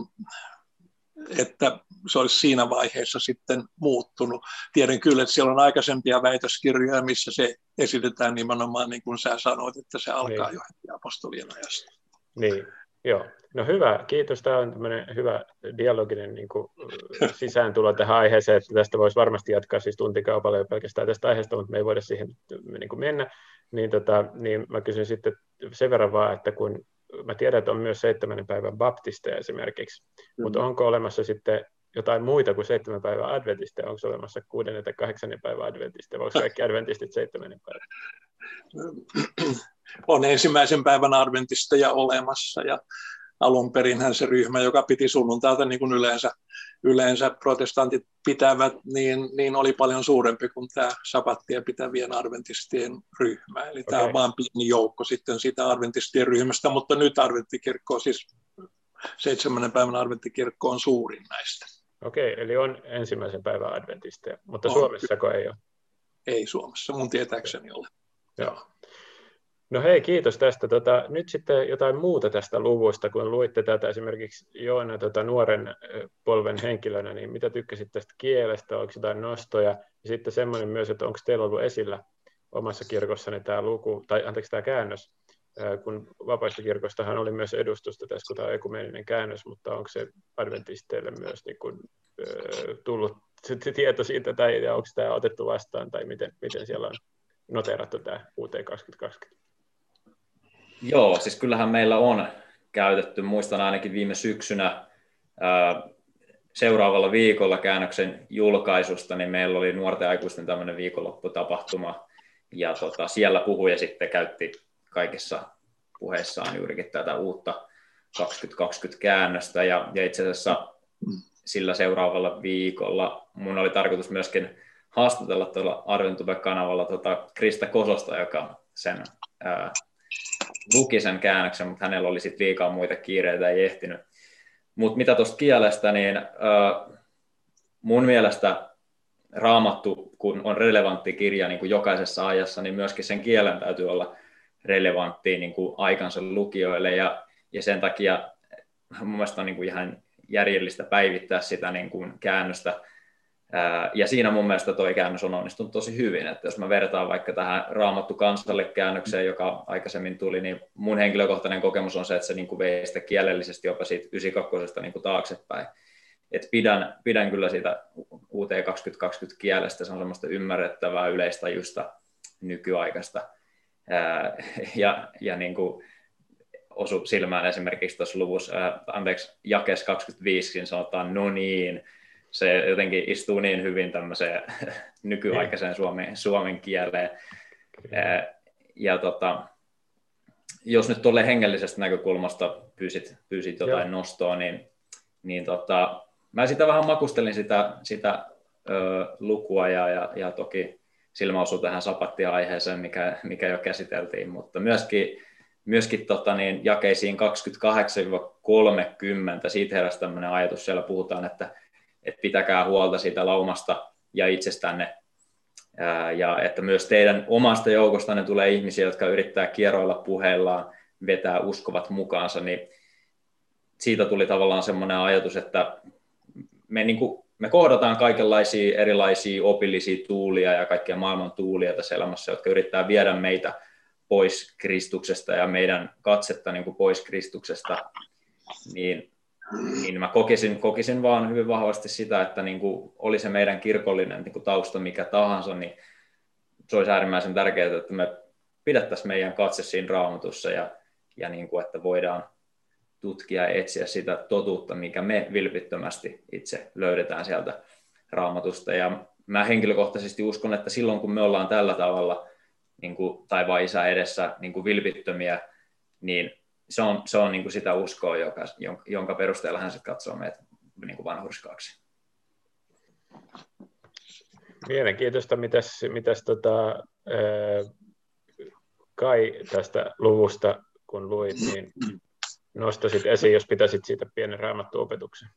että se olisi siinä vaiheessa sitten muuttunut. Tiedän kyllä, että siellä on aikaisempia väitöskirjoja, missä se esitetään nimenomaan niin kuin sä sanoit, että se alkaa niin. jo heti apostolien ajasta. Niin, joo. No hyvä, kiitos. Tämä on tämmöinen hyvä dialoginen niin kuin, sisääntulo tähän aiheeseen, että tästä voisi varmasti jatkaa siis tuntikaupalla jo pelkästään tästä aiheesta, mutta me ei voida siihen niin kuin mennä. Niin, tota, niin mä kysyn sitten sen verran vaan, että kun mä tiedän, että on myös seitsemännen päivän baptisteja esimerkiksi, mm. mutta onko olemassa sitten jotain muita kuin seitsemän päivän adventisteja? Onko olemassa kuudennen tai kahdeksannen päivän adventisteja? Onko kaikki adventistit seitsemännen päivän? On ensimmäisen päivän adventisteja olemassa ja alun perinhän se ryhmä, joka piti sunnuntaita niin kuin yleensä, yleensä protestantit pitävät, niin, niin oli paljon suurempi kuin tämä sapattia pitävien adventistien ryhmä. Eli okay. tämä on vain pieni joukko sitten siitä adventistien ryhmästä, mutta nyt adventtikirkko, siis seitsemännen päivän adventtikirkko on suurin näistä. Okei, okay, eli on ensimmäisen päivän adventisteja, mutta on, Suomessako ei ole? Ei Suomessa, mun tietääkseni ole. Joo. No hei, kiitos tästä. Tota, nyt sitten jotain muuta tästä luvusta, kun luitte tätä esimerkiksi Joona tota, nuoren polven henkilönä, niin mitä tykkäsit tästä kielestä, onko jotain nostoja? Ja sitten semmoinen myös, että onko teillä ollut esillä omassa kirkossanne tämä luku, tai anteeksi tämä käännös, kun vapaista kirkostahan oli myös edustusta tässä, kun tämä on ekumeeninen käännös, mutta onko se adventisteille myös niin kuin, tullut tieto siitä, tai onko tämä otettu vastaan, tai miten, miten siellä on noterattu tämä UT 2020? Joo, siis kyllähän meillä on käytetty, muistan ainakin viime syksynä seuraavalla viikolla käännöksen julkaisusta, niin meillä oli nuorten aikuisten tämmöinen viikonlopputapahtuma, ja tota, siellä puhuja sitten käytti kaikissa puheissaan juurikin tätä uutta 2020 käännöstä, ja, ja itse asiassa sillä seuraavalla viikolla mun oli tarkoitus myöskin haastatella tuolla Arventube-kanavalla tota Krista Kososta, joka sen ää, luki sen käännöksen, mutta hänellä oli sitten liikaa muita kiireitä, ei ehtinyt. Mutta mitä tuosta kielestä, niin äh, mun mielestä raamattu, kun on relevantti kirja niin kuin jokaisessa ajassa, niin myöskin sen kielen täytyy olla relevantti niin kuin aikansa lukijoille, ja, ja sen takia mun mielestä on niin kuin ihan järjellistä päivittää sitä niin kuin käännöstä ja siinä mun mielestä toi käännös on onnistunut tosi hyvin, että jos mä vertaan vaikka tähän Raamattu kansalle käännökseen, joka aikaisemmin tuli, niin mun henkilökohtainen kokemus on se, että se niin kuin vei sitä kielellisesti jopa siitä 92 niin kuin taaksepäin. Et pidän, pidän kyllä siitä UT 2020 kielestä, se on semmoista ymmärrettävää, yleistajusta, nykyaikaista. ja, ja niin kuin osu silmään esimerkiksi tuossa luvussa, anteeksi, jakes 25, niin sanotaan no niin, se jotenkin istuu niin hyvin tämmöiseen nykyaikaiseen suomen, suomen kieleen. Ja, ja tota, jos nyt tuolle hengellisestä näkökulmasta pyysit, pyysit jotain Joo. nostoa, niin, niin tota, mä sitä vähän makustelin sitä, sitä ö, lukua ja, ja, ja toki silmä osui tähän sapattia-aiheeseen, mikä, mikä jo käsiteltiin, mutta myöskin, myöskin tota, niin, jakeisiin 28-30, siitä heräsi tämmöinen ajatus, siellä puhutaan, että että pitäkää huolta siitä laumasta ja itsestänne. Ja että myös teidän omasta joukostanne tulee ihmisiä, jotka yrittää kierroilla puheillaan, vetää uskovat mukaansa, niin siitä tuli tavallaan semmoinen ajatus, että me, niin kuin, me kohdataan kaikenlaisia erilaisia opillisia tuulia ja kaikkia maailman tuulia tässä elämässä, jotka yrittää viedä meitä pois Kristuksesta ja meidän katsetta niin kuin pois Kristuksesta, niin, niin mä kokisin, kokisin vaan hyvin vahvasti sitä, että niin kuin oli se meidän kirkollinen niin kuin tausta mikä tahansa, niin se olisi äärimmäisen tärkeää, että me pidettäisiin meidän katse siinä raamatussa ja, ja niin kuin, että voidaan tutkia ja etsiä sitä totuutta, mikä me vilpittömästi itse löydetään sieltä raamatusta. Ja mä henkilökohtaisesti uskon, että silloin kun me ollaan tällä tavalla niin kuin taivaan isä edessä niin kuin vilpittömiä, niin se on, se on niin kuin sitä uskoa, joka, jonka perusteella hän sitten katsoo meitä niin kuin vanhurskaaksi. Mielenkiintoista, mitäs, mitäs tota, Kai tästä luvusta, kun luit, niin nostaisit esiin, jos pitäisit siitä pienen raamattuopetuksen?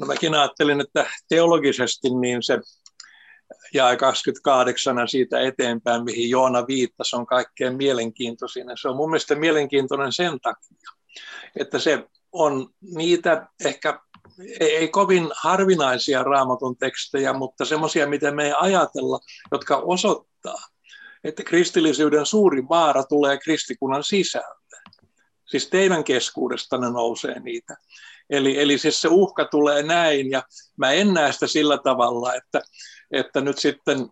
No mäkin ajattelin, että teologisesti niin se ja 28 ja siitä eteenpäin, mihin Joona viittasi, on kaikkein mielenkiintoisin. Se on mun mielestä mielenkiintoinen sen takia, että se on niitä ehkä ei, ei kovin harvinaisia raamatun tekstejä, mutta semmoisia, mitä me ei ajatella, jotka osoittaa, että kristillisyyden suuri vaara tulee kristikunnan sisältä. Siis teidän keskuudestanne nousee niitä. Eli, eli siis se uhka tulee näin, ja mä en näe sitä sillä tavalla, että, että nyt sitten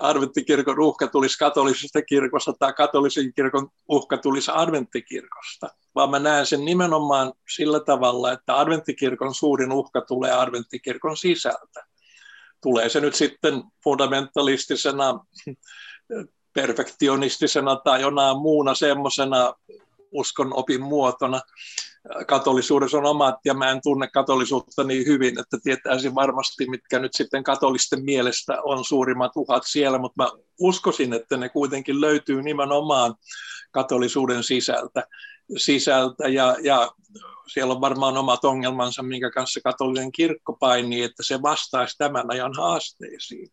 adventtikirkon uhka tulisi katolisesta kirkosta tai katolisen kirkon uhka tulisi adventtikirkosta, vaan mä näen sen nimenomaan sillä tavalla, että adventtikirkon suurin uhka tulee adventtikirkon sisältä. Tulee se nyt sitten fundamentalistisena, perfektionistisena tai jonain muuna semmoisena uskon opin muotona. Katolisuudessa on omat, ja mä en tunne katolisuutta niin hyvin, että tietäisin varmasti, mitkä nyt sitten katolisten mielestä on suurimmat uhat siellä, mutta mä uskoisin, että ne kuitenkin löytyy nimenomaan katolisuuden sisältä, sisältä ja, ja siellä on varmaan omat ongelmansa, minkä kanssa katolinen kirkko painii, että se vastaisi tämän ajan haasteisiin.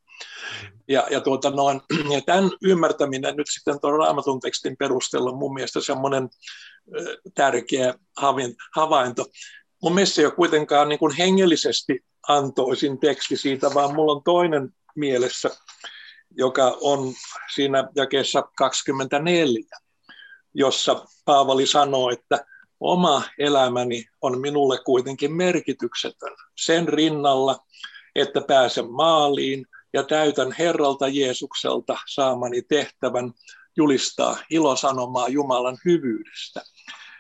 Ja, ja, tuota noin, ja tämän ymmärtäminen nyt sitten tuon raamatun tekstin perusteella on mun mielestä semmoinen tärkeä havainto. Mun mielestä se ei ole kuitenkaan niin kuin hengellisesti antoisin teksti siitä, vaan mulla on toinen mielessä, joka on siinä jakeessa 24, jossa Paavali sanoo, että oma elämäni on minulle kuitenkin merkityksetön sen rinnalla, että pääsen maaliin ja täytän Herralta Jeesukselta saamani tehtävän julistaa ilosanomaa Jumalan hyvyydestä.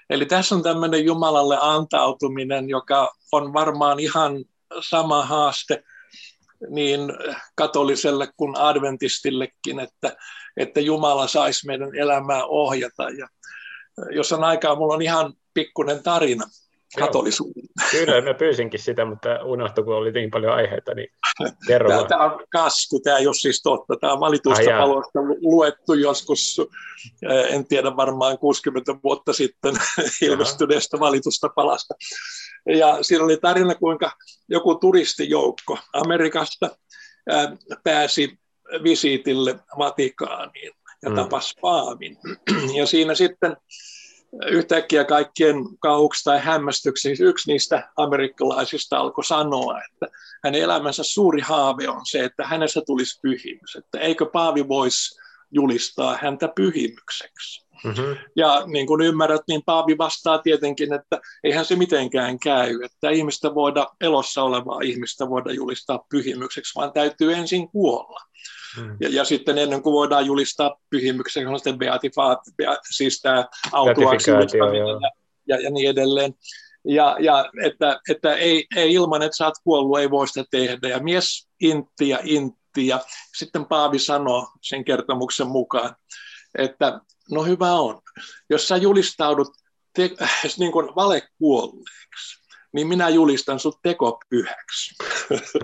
Eli tässä on tämmöinen Jumalalle antautuminen, joka on varmaan ihan sama haaste niin katoliselle kuin adventistillekin, että, että Jumala saisi meidän elämää ohjata. Ja jos on aikaa, mulla on ihan pikkuinen tarina katolisuuden. Kyllä, mä pyysinkin sitä, mutta unohtui, kun oli niin paljon aiheita, niin kerro tämä, tämä on kasku, tämä ei ole siis totta. Tämä on valitusta ah, paloista luettu joskus, eh, en tiedä, varmaan 60 vuotta sitten ilmestyneestä valitusta palasta. Ja siinä oli tarina, kuinka joku turistijoukko Amerikasta eh, pääsi visiitille Vatikaaniin ja mm. tapasi Paavin. Ja siinä sitten yhtäkkiä kaikkien kauhuksi tai hämmästyksi yksi niistä amerikkalaisista alkoi sanoa, että hänen elämänsä suuri haave on se, että hänessä tulisi pyhimys, että eikö Paavi voisi julistaa häntä pyhimykseksi. Mm-hmm. Ja niin kuin ymmärrät, niin Paavi vastaa tietenkin, että eihän se mitenkään käy, että ihmistä voida, elossa olevaa ihmistä voida julistaa pyhimykseksi, vaan täytyy ensin kuolla. Mm. Ja, ja sitten ennen kuin voidaan julistaa pyhimyksen, on sitten beatifaat, beat, siis tämä autuaksi ja, ja, ja niin edelleen. Ja, ja että, että ei, ei ilman, että sä oot kuollut, ei voi sitä tehdä. Ja mies intti ja intti. Ja sitten Paavi sanoo sen kertomuksen mukaan, että no hyvä on, jos sä julistaudut te, niin kuin valekuolleeksi, niin minä julistan sut tekopyhäksi.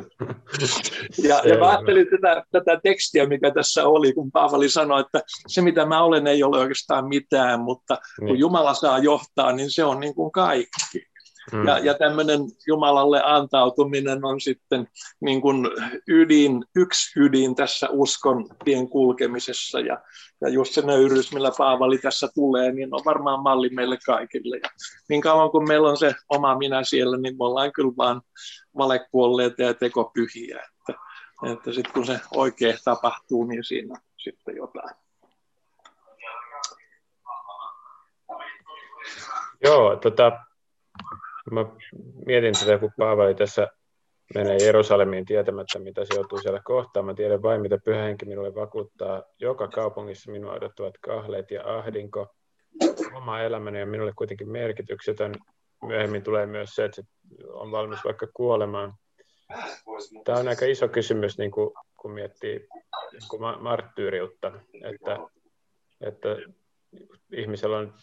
ja, ja mä ajattelin tätä, tätä tekstiä, mikä tässä oli, kun Paavali sanoi, että se mitä mä olen ei ole oikeastaan mitään, mutta kun niin. Jumala saa johtaa, niin se on niin kuin kaikki. Mm. Ja, ja tämmöinen Jumalalle antautuminen on sitten niin kuin ydin, yksi ydin tässä uskon tien kulkemisessa. Ja, ja just se nöyryys, millä Paavali tässä tulee, niin on varmaan malli meille kaikille. Ja niin kauan kuin meillä on se oma minä siellä, niin me ollaan kyllä vaan valekuolleita ja tekopyhiä. Että, että sitten kun se oikein tapahtuu, niin siinä sitten jotain. Joo, tota, Mä mietin tätä, kun Paavali tässä menee Jerusalemiin tietämättä, mitä se joutuu siellä kohtaan. Mä tiedän vain, mitä pyhä henki minulle vakuuttaa. Joka kaupungissa minua odottavat kahleet ja ahdinko. Oma elämäni on minulle kuitenkin merkityksetön. Myöhemmin tulee myös se, että on valmis vaikka kuolemaan. Tämä on aika iso kysymys, niin kuin, kun miettii niin kuin marttyyriutta, että, että ihmisellä on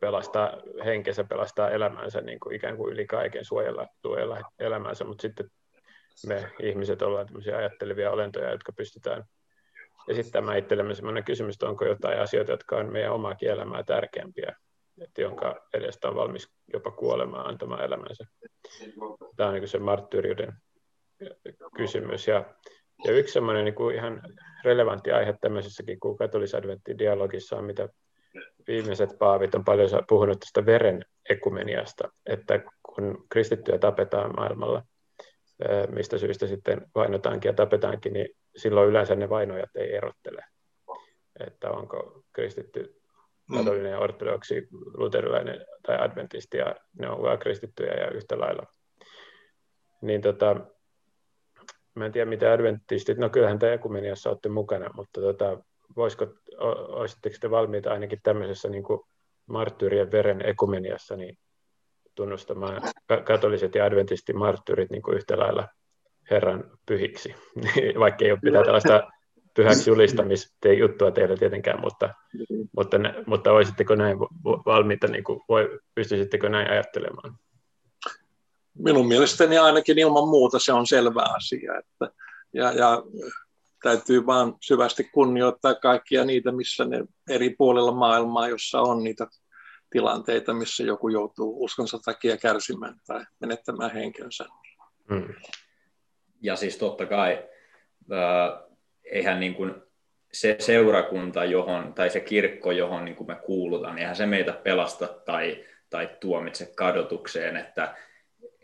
pelastaa henkensä, pelastaa elämänsä niin kuin ikään kuin yli kaiken suojella, suojella elämänsä, mutta sitten me ihmiset ollaan tämmöisiä ajattelevia olentoja, jotka pystytään esittämään itsellemme sellainen kysymys, että onko jotain asioita, jotka on meidän omaa elämää tärkeämpiä, että jonka edestä on valmis jopa kuolemaan antamaan elämänsä. Tämä on niin se marttyyriuden kysymys. Ja, ja yksi semmoinen niin kuin ihan relevantti aihe tämmöisessäkin kuin katolisadventtidialogissa on, mitä viimeiset paavit on paljon puhunut tästä veren ekumeniasta, että kun kristittyjä tapetaan maailmalla, mistä syystä sitten vainotaankin ja tapetaankin, niin silloin yleensä ne vainojat ei erottele, että onko kristitty mm. katolinen ortodoksi, luterilainen tai adventisti, ja ne on vaan kristittyjä ja yhtä lailla. Niin tota, mä en tiedä, mitä adventistit, no kyllähän tämä ekumeniassa olette mukana, mutta tota, voisiko, olisitteko te valmiita ainakin tämmöisessä niin kuin marttyyrien veren ekumeniassa niin tunnustamaan katoliset ja adventistin marttyyrit niin kuin yhtä lailla Herran pyhiksi, vaikka ei ole pitää tällaista pyhäksi julistamista juttua teillä tietenkään, mutta, mutta, mutta olisitteko näin valmiita, niin kuin, voi, pystyisittekö näin ajattelemaan? Minun mielestäni ainakin ilman muuta se on selvä asia. Että, ja, ja täytyy vaan syvästi kunnioittaa kaikkia niitä, missä ne eri puolilla maailmaa, jossa on niitä tilanteita, missä joku joutuu uskonsa takia kärsimään tai menettämään henkensä. Mm. Ja siis totta kai, äh, eihän niin kuin se seurakunta, johon, tai se kirkko, johon niin kuin me kuulutaan, eihän se meitä pelasta tai, tai tuomitse kadotukseen, että,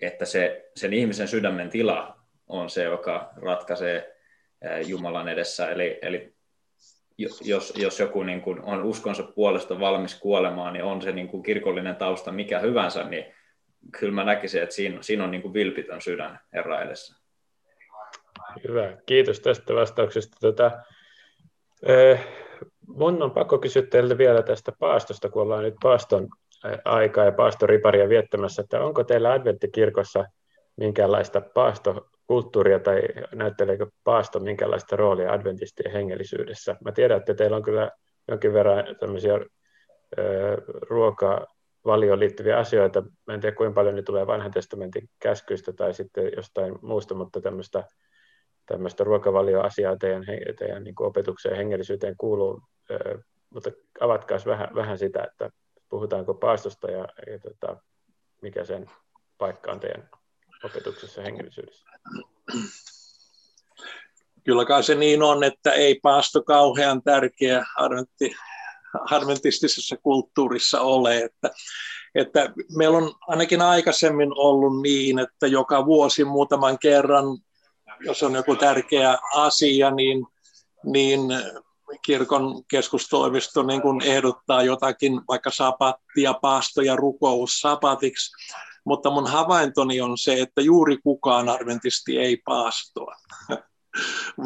että se, sen ihmisen sydämen tila on se, joka ratkaisee Jumalan edessä. Eli, eli jos, jos joku niin kuin on uskonsa puolesta valmis kuolemaan, niin on se niin kuin kirkollinen tausta mikä hyvänsä, niin kyllä mä näkisin, että siinä, siinä on niin kuin vilpitön sydän Herra edessä. Hyvä, kiitos tästä vastauksesta. Tota, eh, mun on pakko kysyä teiltä vielä tästä paastosta, kun ollaan nyt paaston aikaa ja paastoriparia viettämässä, että onko teillä adventtikirkossa minkäänlaista paasto kulttuuria tai näytteleekö paasto minkälaista roolia adventistien hengellisyydessä? Mä tiedän, että teillä on kyllä jonkin verran tämmöisiä ruokavalioon liittyviä asioita. Mä en tiedä, kuinka paljon ne tulee vanhan testamentin käskyistä tai sitten jostain muusta, mutta tämmöistä, tämmöistä ruokavalioasiaa teidän, teidän niin kuin opetukseen hengellisyyteen kuuluu. Mutta avatkaa vähän, vähän sitä, että puhutaanko paastosta ja, ja tota, mikä sen paikka on teidän opetuksessa hengellisyydessä? Kyllä kai se niin on, että ei paasto kauhean tärkeä harventistisessa kulttuurissa ole. Että, että meillä on ainakin aikaisemmin ollut niin, että joka vuosi muutaman kerran, jos on joku tärkeä asia, niin, niin kirkon keskustoimisto niin kun ehdottaa jotakin, vaikka sapattia, paasto ja rukous sapatiksi, mutta mun havaintoni on se, että juuri kukaan adventisti ei paastoa,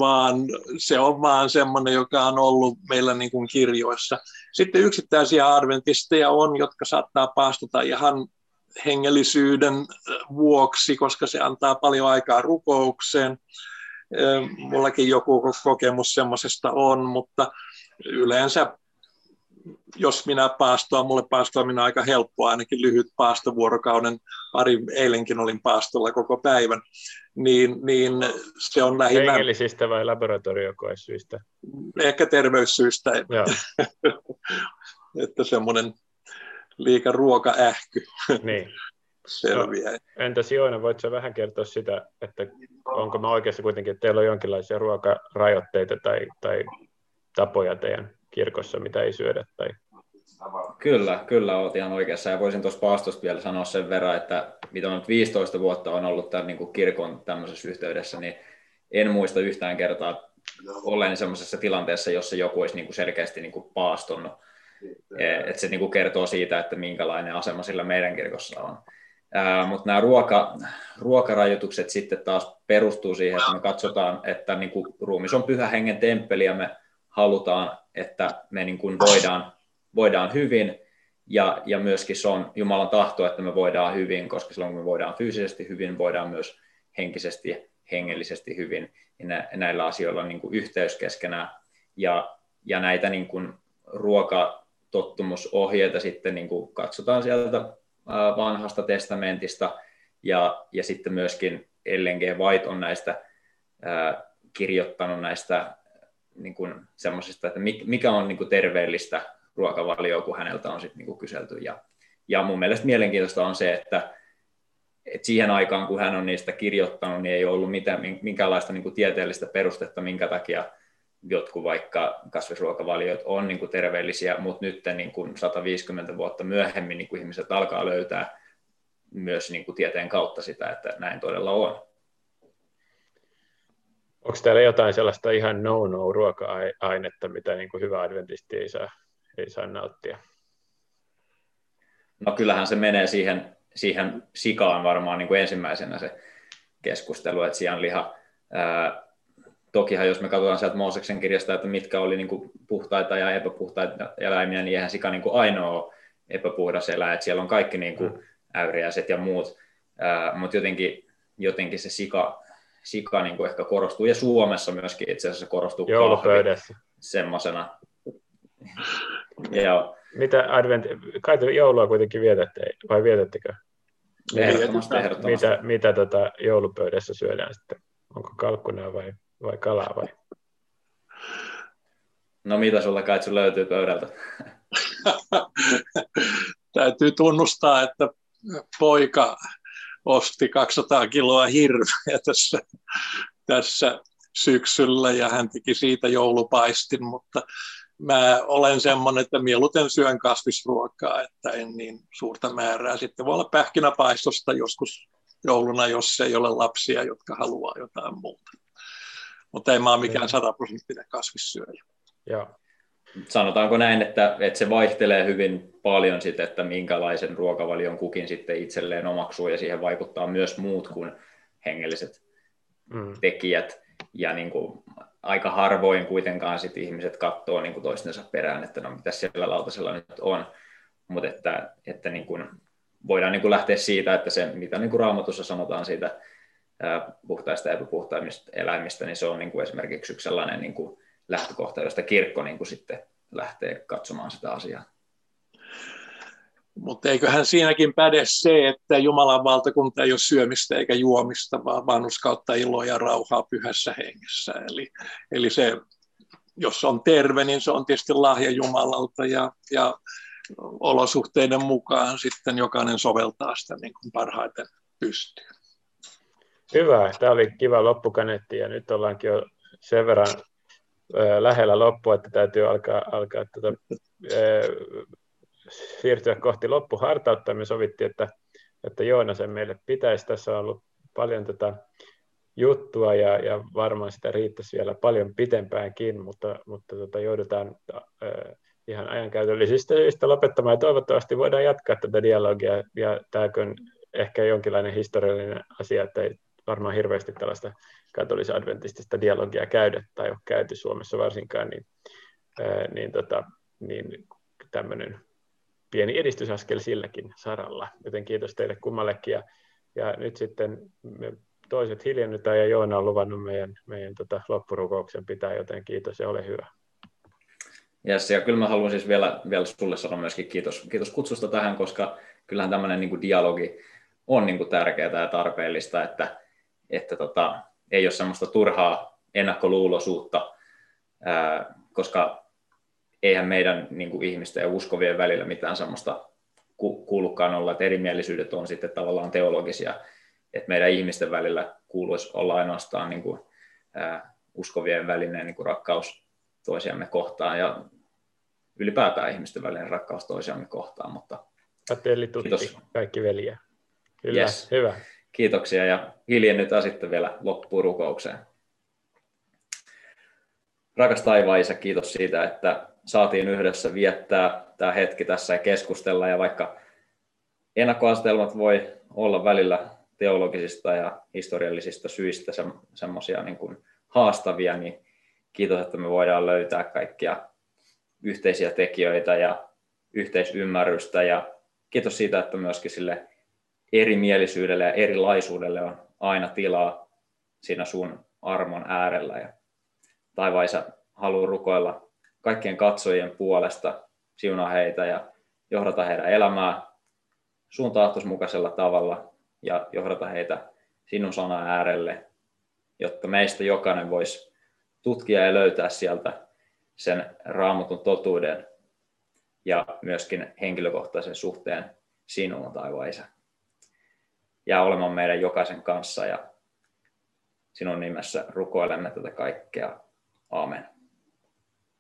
vaan se on vaan semmoinen, joka on ollut meillä niin kuin kirjoissa. Sitten yksittäisiä adventisteja on, jotka saattaa paastota ihan hengellisyyden vuoksi, koska se antaa paljon aikaa rukoukseen. Mullakin joku kokemus semmoisesta on, mutta yleensä jos minä paastoa, mulle paastoaminen on aika helppoa, ainakin lyhyt paastovuorokauden, pari eilenkin olin paastolla koko päivän, niin, niin se on lähinnä... Hengellisistä vai laboratoriokoesyistä? Ehkä terveyssyistä, että semmoinen liika ruokaähky. Niin. selviää. No, entäs Joona, voitko vähän kertoa sitä, että onko mä oikeassa kuitenkin, että teillä on jonkinlaisia ruokarajoitteita tai, tai tapoja teidän kirkossa, mitä ei syödä? Tai... Kyllä, kyllä olet ihan oikeassa. Ja voisin tuossa paastosta vielä sanoa sen verran, että mitä on nyt 15 vuotta on ollut tämän niin kuin kirkon tämmöisessä yhteydessä, niin en muista yhtään kertaa olleen semmoisessa tilanteessa, jossa joku olisi niin kuin selkeästi niin kuin paastonnut. Että se niin kuin kertoo siitä, että minkälainen asema sillä meidän kirkossa on. Mutta nämä ruoka, ruokarajoitukset sitten taas perustuu siihen, että me katsotaan, että niin kuin ruumis on pyhä hengen temppeli ja me halutaan, että me niin kuin voidaan, voidaan hyvin ja, ja myöskin se on Jumalan tahto, että me voidaan hyvin, koska silloin kun me voidaan fyysisesti hyvin, voidaan myös henkisesti hengellisesti hyvin. Ja nä, näillä asioilla on niin kuin yhteys keskenään. Ja, ja näitä niin kuin ruokatottumusohjeita sitten niin kuin katsotaan sieltä vanhasta testamentista ja, ja sitten myöskin LNG White on näistä kirjoittanut näistä niin kuin semmoisista, että mikä on niin kuin terveellistä ruokavalioa, kun häneltä on sitten niin kuin kyselty. Ja, ja mun mielestä mielenkiintoista on se, että, että siihen aikaan, kun hän on niistä kirjoittanut, niin ei ollut mitään, minkäänlaista niin kuin tieteellistä perustetta, minkä takia jotkut vaikka kasvisruokavaliot on niin kuin terveellisiä, mutta nyt niin kuin 150 vuotta myöhemmin niin kuin ihmiset alkaa löytää myös niin kuin tieteen kautta sitä, että näin todella on. Onko täällä jotain sellaista ihan no-no ruoka-ainetta, mitä niin kuin hyvä adventisti ei saa, ei saa nauttia? No kyllähän se menee siihen, siihen sikaan varmaan niin kuin ensimmäisenä se keskustelu, että sianliha, ää, tokihan jos me katsotaan sieltä Mooseksen kirjasta, että mitkä oli niin kuin puhtaita ja epäpuhtaita eläimiä, niin eihän sika niin kuin ainoa epäpuhdas eläin, että siellä on kaikki niin kuin mm. äyriäiset ja muut, mutta jotenkin, jotenkin se sika, sika niin kuin ehkä korostuu, ja Suomessa myöskin itse asiassa korostuu Joulupöydässä. semmoisena. Joo. Mitä advent, kai te joulua kuitenkin vietätte, vai vietättekö? Ehdottomasti, ehdottomasti. Mitä, mitä tota joulupöydässä syödään sitten? Onko kalkkuna vai vai kalaa vai? No mitä sulla kai löytyy pöydältä? Täytyy tunnustaa, että poika osti 200 kiloa hirveä tässä, tässä syksyllä ja hän teki siitä joulupaistin, mutta mä olen semmoinen, että mieluiten syön kasvisruokaa, että en niin suurta määrää. Sitten voi olla pähkinäpaistosta joskus jouluna, jos ei ole lapsia, jotka haluaa jotain muuta mutta ei mä ole mikään sataprosenttinen kasvissyöjä. Joo. Sanotaanko näin, että, että se vaihtelee hyvin paljon sitten, että minkälaisen ruokavalion kukin sitten itselleen omaksuu ja siihen vaikuttaa myös muut kuin hengelliset mm. tekijät. Ja niin kuin, aika harvoin kuitenkaan sit ihmiset katsoo niin kuin toistensa perään, että no mitä siellä lautasella nyt on. Mutta että, että niin kuin, voidaan niin kuin lähteä siitä, että se mitä niin kuin raamatussa sanotaan siitä puhtaista ja epäpuhtaimmista eläimistä, niin se on niin kuin esimerkiksi yksi sellainen niin kuin lähtökohta, josta kirkko niin kuin sitten lähtee katsomaan sitä asiaa. Mutta eiköhän siinäkin päde se, että Jumalan valtakunta ei ole syömistä eikä juomista, vaan vanhuskautta iloa ja rauhaa pyhässä hengessä. Eli, eli se, jos on terve, niin se on tietysti lahja Jumalalta ja, ja olosuhteiden mukaan sitten jokainen soveltaa sitä niin kuin parhaiten pystyy. Hyvä, tämä oli kiva loppukanetti ja nyt ollaankin jo sen verran lähellä loppua, että täytyy alkaa, alkaa tuota, siirtyä kohti loppuhartautta. Me sovittiin, että, että Joonasen meille pitäisi. Tässä on ollut paljon tätä juttua ja, ja varmaan sitä riittäisi vielä paljon pitempäänkin, mutta, mutta tota, joudutaan ihan ajankäytöllisistä syistä lopettamaan. Ja toivottavasti voidaan jatkaa tätä dialogia ja tämä on ehkä jonkinlainen historiallinen asia, että ei varmaan hirveästi tällaista katolisadventistista dialogia käydä tai ole käyty Suomessa varsinkaan, niin, niin, tota, niin tämmöinen pieni edistysaskel silläkin saralla. Joten kiitos teille kummallekin. Ja, ja nyt sitten me toiset hiljennytään ja Joona on luvannut meidän, meidän tota, loppurukouksen pitää, joten kiitos ja ole hyvä. Yes, ja kyllä mä haluan siis vielä, vielä sulle sanoa myöskin kiitos, kiitos kutsusta tähän, koska kyllähän tämmöinen niin kuin dialogi on niin kuin tärkeää ja tarpeellista, että että tota, ei ole semmoista turhaa ennakkoluuloisuutta, ää, koska eihän meidän niin kuin ihmisten ja uskovien välillä mitään semmoista kuulukaan olla, että erimielisyydet on sitten tavallaan teologisia, että meidän ihmisten välillä kuuluisi olla ainoastaan niin kuin, ää, uskovien välinen niin kuin rakkaus toisiamme kohtaan ja ylipäätään ihmisten välinen rakkaus toisiamme kohtaan. Mutta kiitos. kaikki veljiä. Kyllä, yes. hyvä. Kiitoksia ja hiljennytään sitten vielä loppuun rukoukseen. Rakas taivaisa, kiitos siitä, että saatiin yhdessä viettää tämä hetki tässä ja keskustella. Ja vaikka ennakkoasetelmat voi olla välillä teologisista ja historiallisista syistä se, semmoisia niin haastavia, niin kiitos, että me voidaan löytää kaikkia yhteisiä tekijöitä ja yhteisymmärrystä. Ja kiitos siitä, että myöskin sille erimielisyydelle ja erilaisuudelle on aina tilaa siinä sun armon äärellä. Ja taivaisa haluaa rukoilla kaikkien katsojien puolesta, siunaa heitä ja johdata heidän elämää sun mukaisella tavalla ja johdata heitä sinun sana äärelle, jotta meistä jokainen voisi tutkia ja löytää sieltä sen raamatun totuuden ja myöskin henkilökohtaisen suhteen sinuun taivaisa. Ja olemaan meidän jokaisen kanssa ja sinun nimessä rukoilemme tätä kaikkea. Amen.